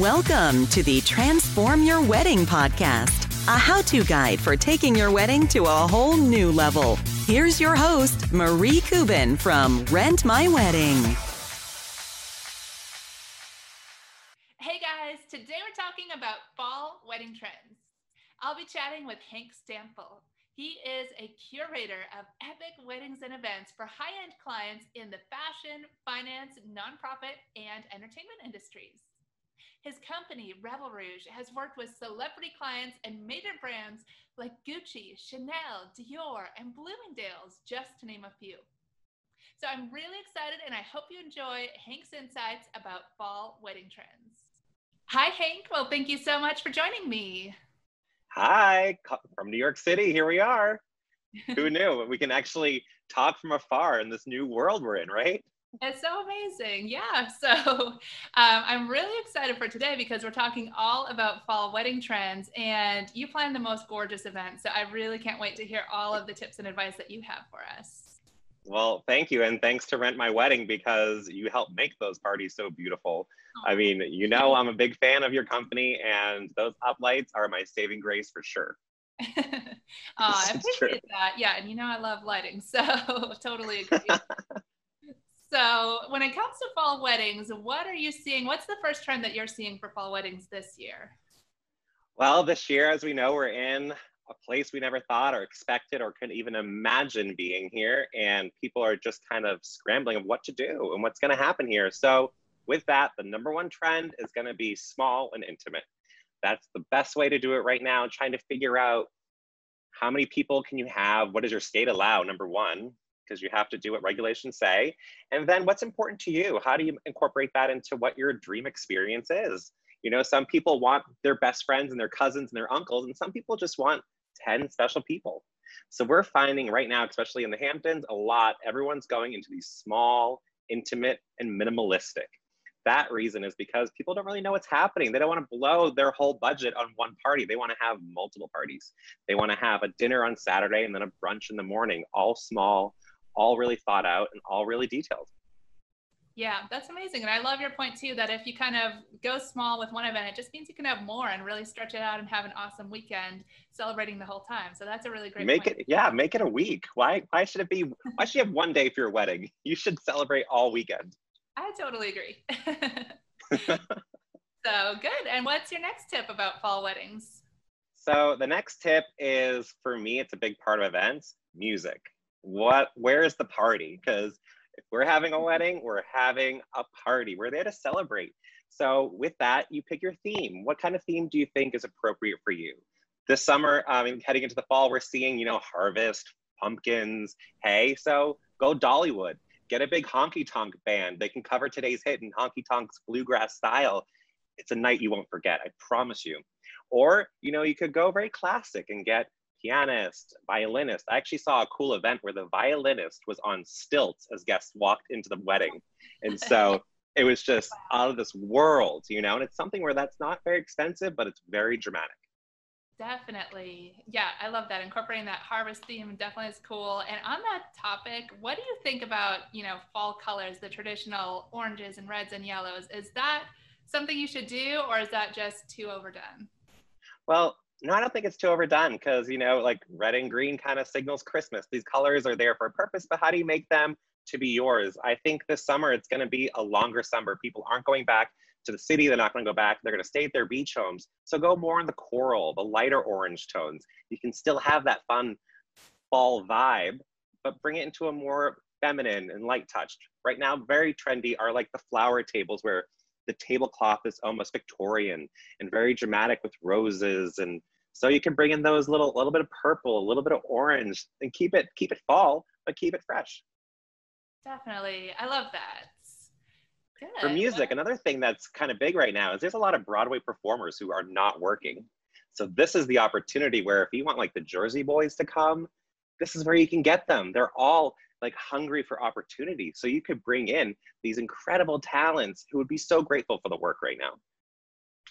Welcome to the Transform Your Wedding podcast, a how to guide for taking your wedding to a whole new level. Here's your host, Marie Kubin from Rent My Wedding. Hey guys, today we're talking about fall wedding trends. I'll be chatting with Hank Stample. He is a curator of epic weddings and events for high end clients in the fashion, finance, nonprofit, and entertainment industries. His company, Revel Rouge, has worked with celebrity clients and major brands like Gucci, Chanel, Dior, and Bloomingdale's, just to name a few. So I'm really excited and I hope you enjoy Hank's insights about fall wedding trends. Hi, Hank. Well, thank you so much for joining me. Hi, from New York City. Here we are. Who knew? We can actually talk from afar in this new world we're in, right? It's so amazing. Yeah. So um, I'm really excited for today because we're talking all about fall wedding trends and you plan the most gorgeous event. So I really can't wait to hear all of the tips and advice that you have for us. Well, thank you. And thanks to Rent My Wedding because you help make those parties so beautiful. I mean, you know, I'm a big fan of your company and those uplights are my saving grace for sure. oh, I appreciate that. Yeah. And you know, I love lighting. So totally agree. So, when it comes to fall weddings, what are you seeing? What's the first trend that you're seeing for fall weddings this year? Well, this year, as we know, we're in a place we never thought or expected or could even imagine being here. And people are just kind of scrambling of what to do and what's going to happen here. So, with that, the number one trend is going to be small and intimate. That's the best way to do it right now, trying to figure out how many people can you have? What does your state allow? Number one because you have to do what regulations say. And then what's important to you? How do you incorporate that into what your dream experience is? You know, some people want their best friends and their cousins and their uncles, and some people just want 10 special people. So we're finding right now, especially in the Hamptons, a lot, everyone's going into these small, intimate, and minimalistic. That reason is because people don't really know what's happening. They don't want to blow their whole budget on one party. They want to have multiple parties. They want to have a dinner on Saturday and then a brunch in the morning, all small, all really thought out and all really detailed. Yeah, that's amazing. And I love your point too that if you kind of go small with one event, it just means you can have more and really stretch it out and have an awesome weekend celebrating the whole time. So that's a really great make point. it yeah, make it a week. Why why should it be why should you have one day for your wedding? You should celebrate all weekend. I totally agree. so good. And what's your next tip about fall weddings? So the next tip is for me, it's a big part of events, music what where is the party? Because if we're having a wedding we're having a party. We're there to celebrate. So with that you pick your theme. What kind of theme do you think is appropriate for you? This summer um, heading into the fall we're seeing you know harvest pumpkins hay. So go dollywood. Get a big honky tonk band. They can cover today's hit in honky tonk's bluegrass style. It's a night you won't forget i promise you. Or you know you could go very classic and get pianist, violinist. I actually saw a cool event where the violinist was on stilts as guests walked into the wedding. And so it was just out of this world, you know, and it's something where that's not very expensive, but it's very dramatic. Definitely. Yeah, I love that. Incorporating that harvest theme definitely is cool. And on that topic, what do you think about, you know, fall colors, the traditional oranges and reds and yellows? Is that something you should do or is that just too overdone? Well, no, I don't think it's too overdone because, you know, like red and green kind of signals Christmas. These colors are there for a purpose, but how do you make them to be yours? I think this summer it's going to be a longer summer. People aren't going back to the city. They're not going to go back. They're going to stay at their beach homes. So go more in the coral, the lighter orange tones. You can still have that fun fall vibe, but bring it into a more feminine and light touched. Right now, very trendy are like the flower tables where the tablecloth is almost Victorian and very dramatic with roses and so you can bring in those little little bit of purple, a little bit of orange, and keep it keep it fall, but keep it fresh. Definitely, I love that. Good. For music, another thing that's kind of big right now is there's a lot of Broadway performers who are not working. So this is the opportunity where if you want like the Jersey Boys to come, this is where you can get them. They're all like hungry for opportunity. So you could bring in these incredible talents who would be so grateful for the work right now.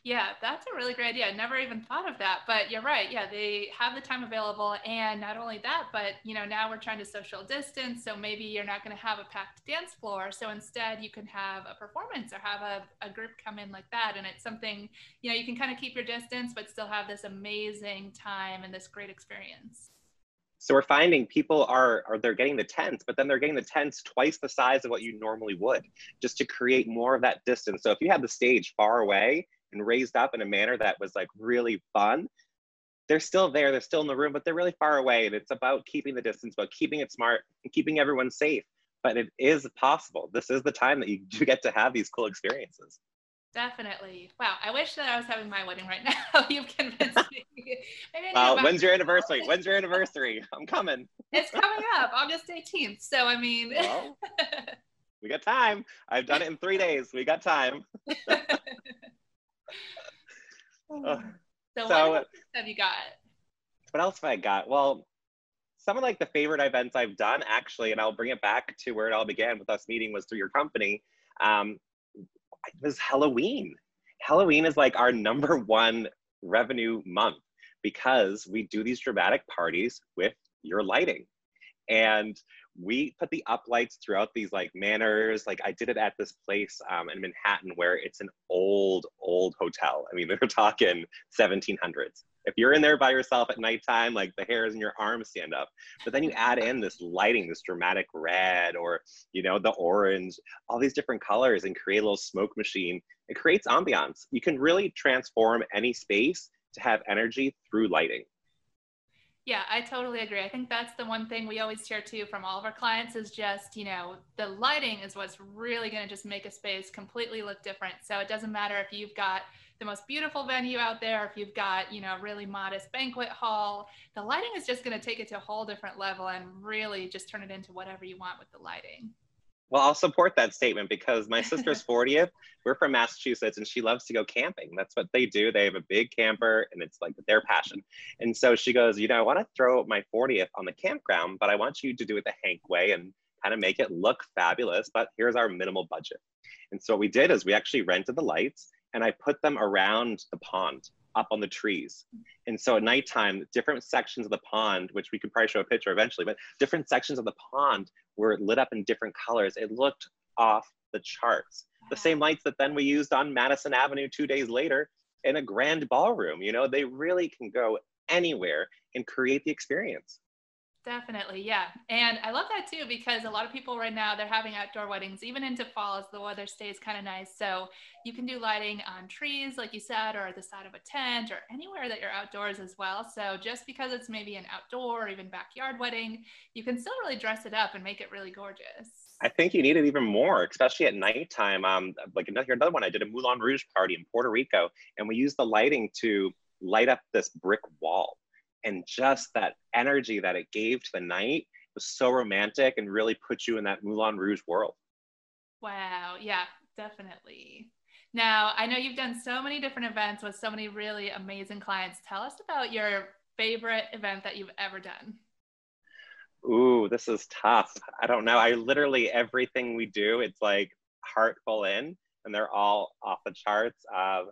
Yeah, that's a really great idea. I never even thought of that, but you're right. Yeah, they have the time available. And not only that, but you know, now we're trying to social distance. So maybe you're not going to have a packed dance floor. So instead you can have a performance or have a, a group come in like that. And it's something, you know, you can kind of keep your distance, but still have this amazing time and this great experience. So we're finding people are, are they're getting the tents, but then they're getting the tents twice the size of what you normally would, just to create more of that distance. So if you have the stage far away, and raised up in a manner that was like really fun they're still there they're still in the room but they're really far away and it's about keeping the distance about keeping it smart and keeping everyone safe but it is possible this is the time that you do get to have these cool experiences Definitely. Wow. I wish that I was having my wedding right now. You've convinced me. well, when's your anniversary? When's your anniversary? I'm coming. It's coming up August 18th. So, I mean, well, we got time. I've done it in three days. We got time. So, so what have you got? What else have I got? Well, some of like the favorite events I've done actually, and I'll bring it back to where it all began with us meeting was through your company. Um, it was Halloween. Halloween is like our number one revenue month because we do these dramatic parties with your lighting. And we put the uplights throughout these like manors. Like I did it at this place um, in Manhattan where it's an old, old hotel. I mean, they're talking 1700s. If you're in there by yourself at nighttime, like the hairs in your arms stand up. But then you add in this lighting, this dramatic red or, you know, the orange, all these different colors and create a little smoke machine. It creates ambiance. You can really transform any space to have energy through lighting. Yeah, I totally agree. I think that's the one thing we always hear too from all of our clients is just, you know, the lighting is what's really going to just make a space completely look different. So it doesn't matter if you've got the most beautiful venue out there, if you've got, you know, a really modest banquet hall, the lighting is just going to take it to a whole different level and really just turn it into whatever you want with the lighting. Well, I'll support that statement because my sister's 40th. We're from Massachusetts and she loves to go camping. That's what they do. They have a big camper and it's like their passion. And so she goes, You know, I want to throw my 40th on the campground, but I want you to do it the Hank way and kind of make it look fabulous. But here's our minimal budget. And so what we did is we actually rented the lights and I put them around the pond up on the trees. And so at nighttime, different sections of the pond, which we could probably show a picture eventually, but different sections of the pond were lit up in different colors. It looked off the charts. The same lights that then we used on Madison Avenue two days later in a grand ballroom. You know, they really can go anywhere and create the experience. Definitely, yeah. And I love that too because a lot of people right now they're having outdoor weddings even into fall as the weather stays kind of nice. So you can do lighting on trees like you said or the side of a tent or anywhere that you're outdoors as well. So just because it's maybe an outdoor or even backyard wedding, you can still really dress it up and make it really gorgeous. I think you need it even more, especially at nighttime. Um, like another, another one, I did a Moulin Rouge party in Puerto Rico, and we used the lighting to light up this brick wall and just that energy that it gave to the night was so romantic and really put you in that Moulin Rouge world. Wow. Yeah, definitely. Now, I know you've done so many different events with so many really amazing clients. Tell us about your favorite event that you've ever done. Ooh, this is tough. I don't know. I literally, everything we do, it's like heart full in, and they're all off the charts. Uh,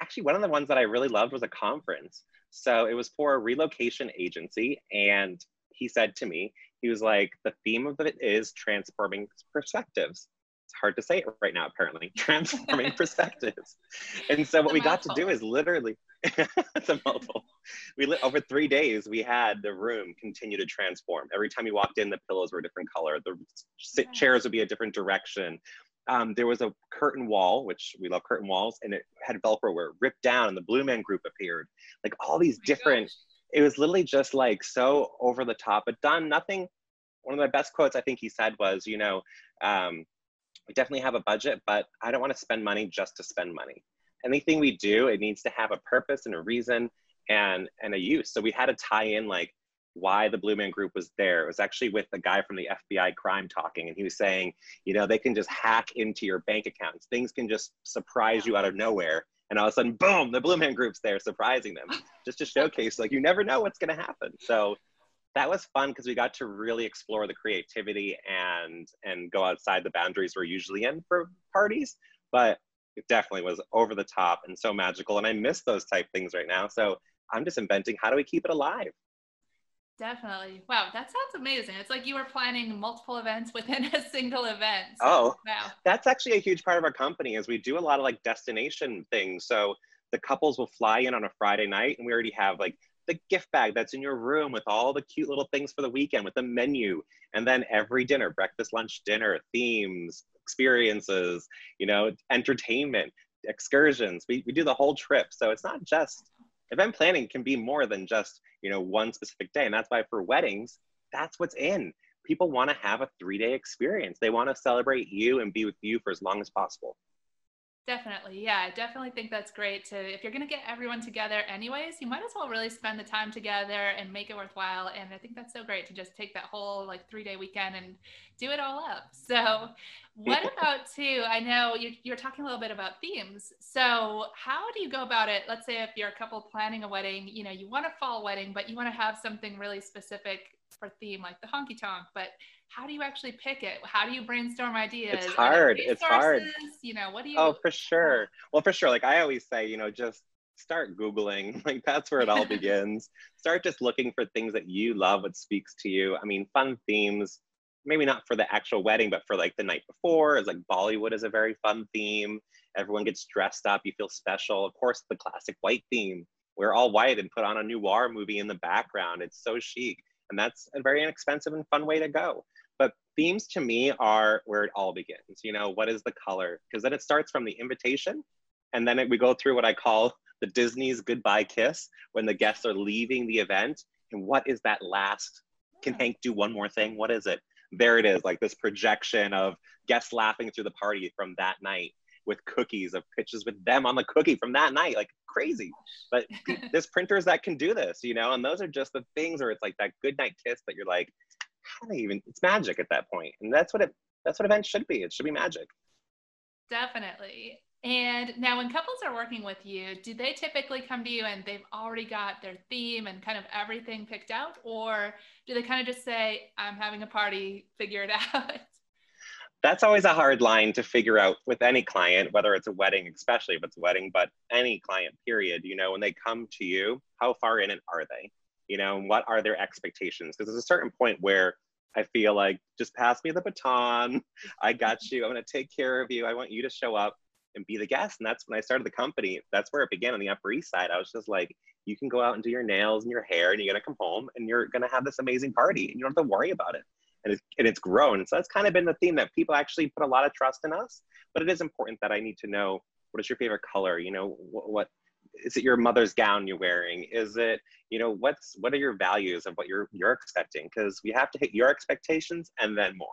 actually, one of the ones that I really loved was a conference. So it was for a relocation agency. And he said to me, he was like, the theme of it is transforming perspectives. It's hard to say it right now, apparently, transforming perspectives. And so what we got to do is literally, it's a mouthful. We lit over three days, we had the room continue to transform. Every time you walked in, the pillows were a different color, the chairs would be a different direction um, there was a curtain wall, which we love curtain walls, and it had Velcro where it ripped down and the Blue Man Group appeared. Like all these oh different, gosh. it was literally just like so over the top, but done nothing. One of my best quotes I think he said was, you know, um, we definitely have a budget, but I don't want to spend money just to spend money. Anything we do, it needs to have a purpose and a reason and and a use. So we had to tie in like why the Blue Man Group was there. It was actually with the guy from the FBI crime talking, and he was saying, you know, they can just hack into your bank accounts. Things can just surprise you out of nowhere. And all of a sudden, boom, the Blue Man Group's there surprising them just to showcase, like, you never know what's going to happen. So that was fun because we got to really explore the creativity and and go outside the boundaries we're usually in for parties. But it definitely was over the top and so magical. And I miss those type things right now. So I'm just inventing how do we keep it alive? Definitely. Wow, that sounds amazing. It's like you were planning multiple events within a single event. So, oh, wow. That's actually a huge part of our company is we do a lot of like destination things. So the couples will fly in on a Friday night and we already have like the gift bag that's in your room with all the cute little things for the weekend with the menu. And then every dinner, breakfast, lunch, dinner, themes, experiences, you know, entertainment, excursions. We, we do the whole trip. So it's not just event planning can be more than just, you know, one specific day. And that's why for weddings, that's what's in. People want to have a three day experience. They want to celebrate you and be with you for as long as possible. Definitely. Yeah, I definitely think that's great to if you're going to get everyone together anyways, you might as well really spend the time together and make it worthwhile and I think that's so great to just take that whole like 3-day weekend and do it all up. So, what about too? I know you, you're talking a little bit about themes. So, how do you go about it? Let's say if you're a couple planning a wedding, you know, you want a fall wedding, but you want to have something really specific for theme like the honky tonk, but how do you actually pick it? How do you brainstorm ideas? It's hard. It's hard. You know, what do you? Oh, for sure. Well, for sure. Like I always say, you know, just start Googling. Like that's where it all begins. Start just looking for things that you love, what speaks to you. I mean, fun themes, maybe not for the actual wedding, but for like the night before. Is like Bollywood is a very fun theme. Everyone gets dressed up. You feel special. Of course, the classic white theme. We're all white and put on a noir movie in the background. It's so chic. And that's a very inexpensive and fun way to go. But themes to me are where it all begins. You know, what is the color? Because then it starts from the invitation, and then it, we go through what I call the Disney's goodbye kiss when the guests are leaving the event. And what is that last? Can Hank do one more thing? What is it? There it is, like this projection of guests laughing through the party from that night with cookies of pictures with them on the cookie from that night like crazy. But there's printers that can do this you know and those are just the things where it's like that good night kiss that you're like how do they even it's magic at that point and that's what it that's what events should be. It should be magic. Definitely. And now when couples are working with you do they typically come to you and they've already got their theme and kind of everything picked out? Or do they kind of just say i'm having a party figure it out that's always a hard line to figure out with any client whether it's a wedding especially if it's a wedding but any client period you know when they come to you how far in it are they you know, and what are their expectations? Because there's a certain point where I feel like just pass me the baton. I got you. I'm going to take care of you. I want you to show up and be the guest. And that's when I started the company. That's where it began on the Upper East Side. I was just like, you can go out and do your nails and your hair, and you're going to come home and you're going to have this amazing party, and you don't have to worry about it. And it's, and it's grown. So that's kind of been the theme that people actually put a lot of trust in us. But it is important that I need to know what is your favorite color? You know, what, what is it your mother's gown you're wearing is it you know what's what are your values of what you're you're expecting because we have to hit your expectations and then more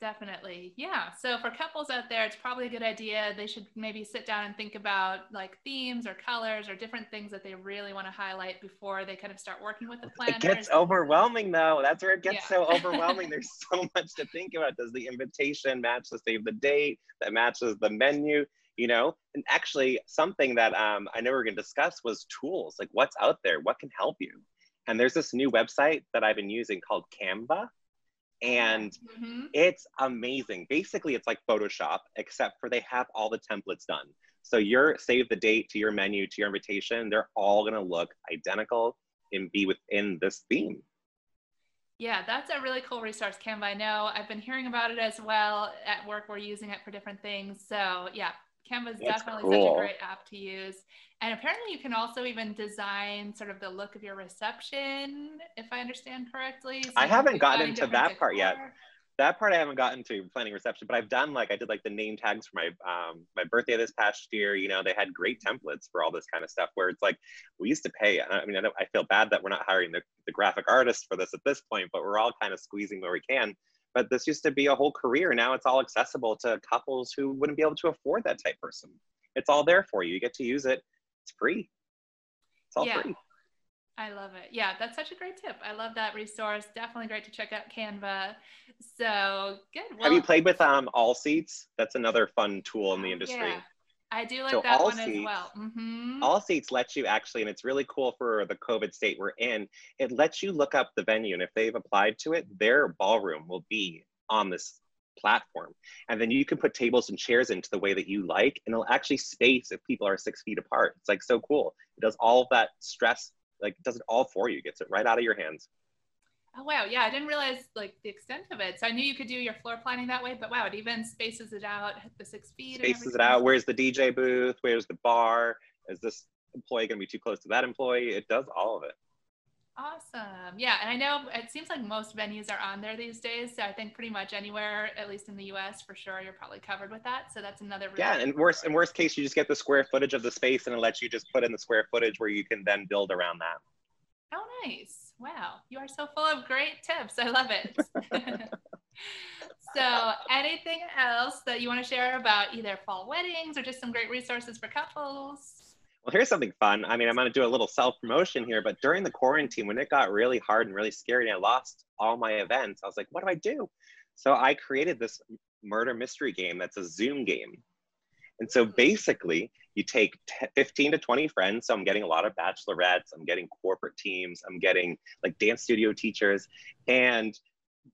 definitely yeah. So for couples out there it's probably a good idea. They should maybe sit down and think about like themes or colors or different things that they really want to highlight before they kind of start working with the plan it gets overwhelming though. That's where it gets yeah. so overwhelming. There's so much to think about. Does the invitation match the save the date? That matches the menu you know? And actually something that um, i know we are going to discuss was tools. Like what's out there? What can help you? And there's this new website that i've been using called canva and mm-hmm. it's amazing basically it's like photoshop except for they have all the templates done so your save the date to your menu to your invitation they're all going to look identical and be within this theme yeah, that's a really cool resource, Canva. I know I've been hearing about it as well at work. We're using it for different things. So, yeah, Canva is definitely cool. such a great app to use. And apparently, you can also even design sort of the look of your reception, if I understand correctly. So I haven't gotten into that decor. part yet. That part I haven't gotten to planning reception, but I've done like I did like the name tags for my um, my birthday this past year. You know, they had great templates for all this kind of stuff. Where it's like we used to pay. I mean, I, I feel bad that we're not hiring the, the graphic artist for this at this point, but we're all kind of squeezing where we can but this used to be a whole career. Now it's all accessible to couples who wouldn't be able to afford that type person. It's all there for you. You get to use it. It's free. It's all yeah. free. I love it. Yeah, that's such a great tip. I love that resource. Definitely great to check out Canva. So good. Well, Have you played with um All Seats? That's another fun tool in the industry. Yeah. I do like so that one seats, as well. Mm-hmm. All seats let you actually, and it's really cool for the COVID state we're in. It lets you look up the venue, and if they've applied to it, their ballroom will be on this platform. And then you can put tables and chairs into the way that you like, and it'll actually space if people are six feet apart. It's like so cool. It does all of that stress, like does it all for you, gets it right out of your hands. Oh wow, yeah, I didn't realize like the extent of it. So I knew you could do your floor planning that way, but wow, it even spaces it out the six feet. Spaces it out. Where's the DJ booth? Where's the bar? Is this employee going to be too close to that employee? It does all of it. Awesome. Yeah. And I know it seems like most venues are on there these days. So I think pretty much anywhere, at least in the US for sure, you're probably covered with that. So that's another Yeah, and worst in worst case, you just get the square footage of the space and it lets you just put in the square footage where you can then build around that. Oh nice. Wow. You are so full of great tips. I love it. so anything else that you want to share about either fall weddings or just some great resources for couples? Well, here's something fun. I mean, I'm going to do a little self promotion here, but during the quarantine, when it got really hard and really scary and I lost all my events, I was like, what do I do? So I created this murder mystery game that's a Zoom game. And so basically, you take 15 to 20 friends. So I'm getting a lot of bachelorettes, I'm getting corporate teams, I'm getting like dance studio teachers, and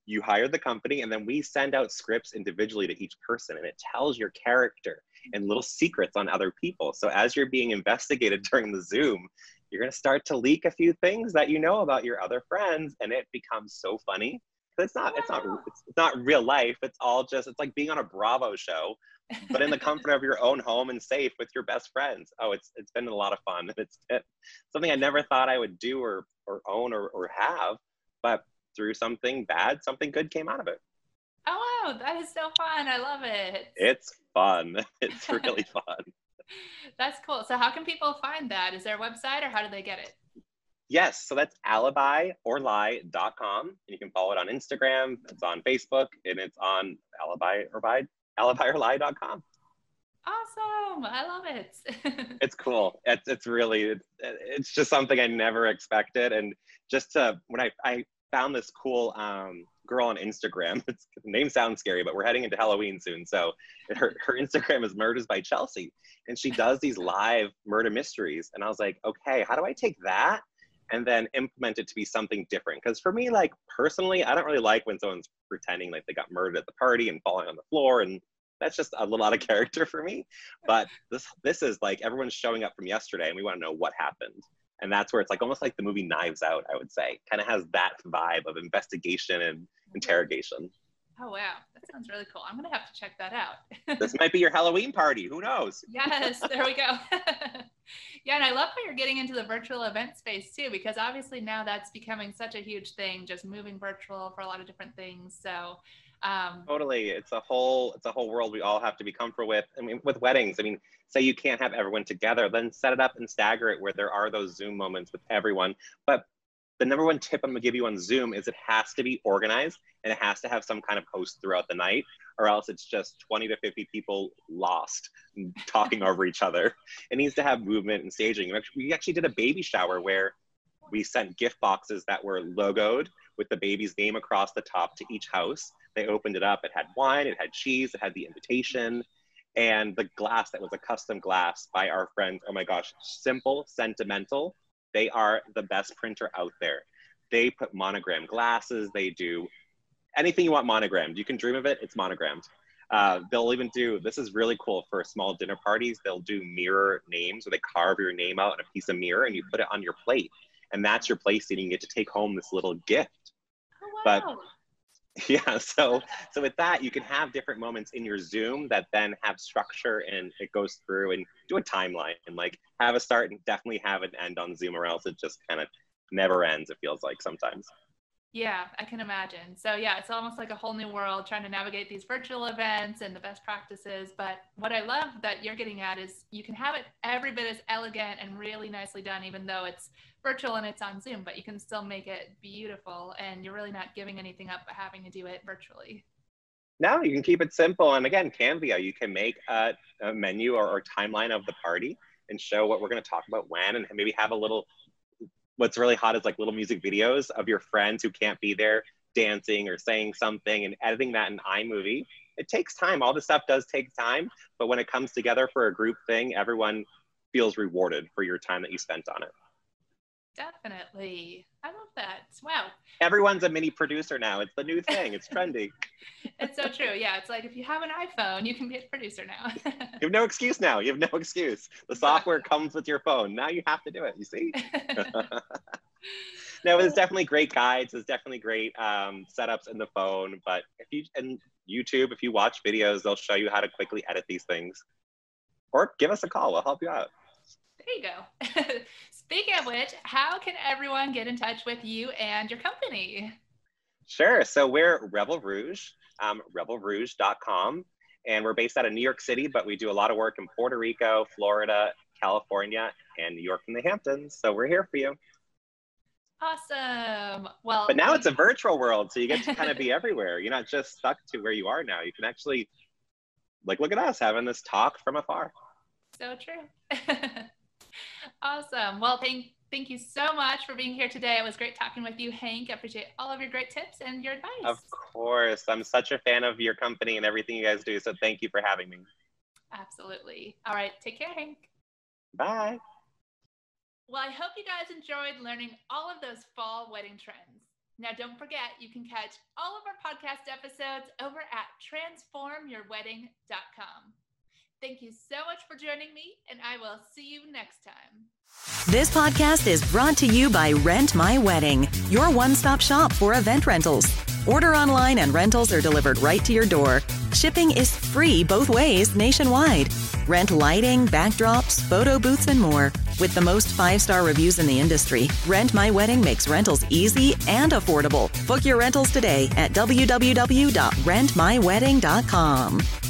you hire the company, and then we send out scripts individually to each person, and it tells your character and little secrets on other people. So as you're being investigated during the Zoom, you're going to start to leak a few things that you know about your other friends, and it becomes so funny. It's not, it's not, it's not real life. It's all just, it's like being on a Bravo show, but in the comfort of your own home and safe with your best friends. Oh, it's it's been a lot of fun. It's, it's something I never thought I would do or or own or, or have, but through something bad, something good came out of it. Oh wow, that is so fun. I love it. It's fun. It's really fun. That's cool. So how can people find that? Is there a website or how do they get it? Yes, so that's alibyorlie.com. And you can follow it on Instagram, it's on Facebook, and it's on alibi or by alibyorlie.com. Awesome. I love it. it's cool. It's, it's really, it's just something I never expected. And just to, when I, I found this cool um, girl on Instagram. It's, the name sounds scary, but we're heading into Halloween soon. So her, her Instagram is Murders by Chelsea. And she does these live murder mysteries. And I was like, okay, how do I take that and then implement it to be something different? Because for me, like personally, I don't really like when someone's pretending like they got murdered at the party and falling on the floor. And that's just a little out of character for me. But this this is like everyone's showing up from yesterday and we want to know what happened and that's where it's like almost like the movie Knives Out. I would say kind of has that vibe of investigation and interrogation. Oh wow, that sounds really cool. I'm gonna have to check that out. this might be your Halloween party. Who knows? Yes, there we go. yeah, and I love how you're getting into the virtual event space too, because obviously now that's becoming such a huge thing, just moving virtual for a lot of different things. So um, totally, it's a whole it's a whole world we all have to be comfortable with. I mean, with weddings, I mean, say you can't have everyone together, then set it up and stagger it where there are those Zoom moments with everyone. But the number one tip I'm gonna give you on Zoom is it has to be organized and it has to have some kind of host throughout the night, or else it's just 20 to 50 people lost talking over each other. It needs to have movement and staging. We actually did a baby shower where we sent gift boxes that were logoed with the baby's name across the top to each house. They opened it up. It had wine, it had cheese, it had the invitation, and the glass that was a custom glass by our friends. Oh my gosh, simple, sentimental. They are the best printer out there. They put monogram glasses. They do anything you want monogrammed. You can dream of it, it's monogrammed. Uh, they'll even do this is really cool for small dinner parties. They'll do mirror names where they carve your name out in a piece of mirror and you put it on your plate and that's your place and you get to take home this little gift. Oh, wow. But yeah, so so with that you can have different moments in your Zoom that then have structure and it goes through and do a timeline and like have a start and definitely have an end on Zoom or else it just kind of never ends. It feels like sometimes. Yeah, I can imagine. So yeah, it's almost like a whole new world trying to navigate these virtual events and the best practices. But what I love that you're getting at is you can have it every bit as elegant and really nicely done, even though it's virtual and it's on Zoom, but you can still make it beautiful and you're really not giving anything up by having to do it virtually. No, you can keep it simple. And again, Canva, you can make a, a menu or, or timeline of the party and show what we're going to talk about when and maybe have a little what's really hot is like little music videos of your friends who can't be there dancing or saying something and editing that in iMovie. It takes time. All this stuff does take time, but when it comes together for a group thing, everyone feels rewarded for your time that you spent on it. Definitely. I love that. Wow. Everyone's a mini producer now. It's the new thing. It's trendy. it's so true. Yeah. It's like if you have an iPhone, you can be a producer now. you have no excuse now. You have no excuse. The software comes with your phone. Now you have to do it. You see? no, there's definitely great guides. There's definitely great um, setups in the phone. But if you and YouTube, if you watch videos, they'll show you how to quickly edit these things. Or give us a call. We'll help you out. There you go. Speaking of which, how can everyone get in touch with you and your company? Sure. So we're Revel Rouge, um, revelrouge.com. And we're based out of New York City, but we do a lot of work in Puerto Rico, Florida, California, and New York and the Hamptons. So we're here for you. Awesome. Well, but now it's a virtual world, so you get to kind of be everywhere. You're not just stuck to where you are now. You can actually, like, look at us having this talk from afar. So true. awesome. Well, thank thank you so much for being here today. It was great talking with you, Hank. I appreciate all of your great tips and your advice. Of course. I'm such a fan of your company and everything you guys do. So thank you for having me. Absolutely. All right. Take care, Hank. Bye. Well, I hope you guys enjoyed learning all of those fall wedding trends. Now, don't forget, you can catch all of our podcast episodes over at transformyourwedding.com. Thank you so much for joining me, and I will see you next time. This podcast is brought to you by Rent My Wedding, your one stop shop for event rentals. Order online and rentals are delivered right to your door. Shipping is free both ways nationwide. Rent lighting, backdrops, photo booths, and more. With the most five star reviews in the industry, Rent My Wedding makes rentals easy and affordable. Book your rentals today at www.rentmywedding.com.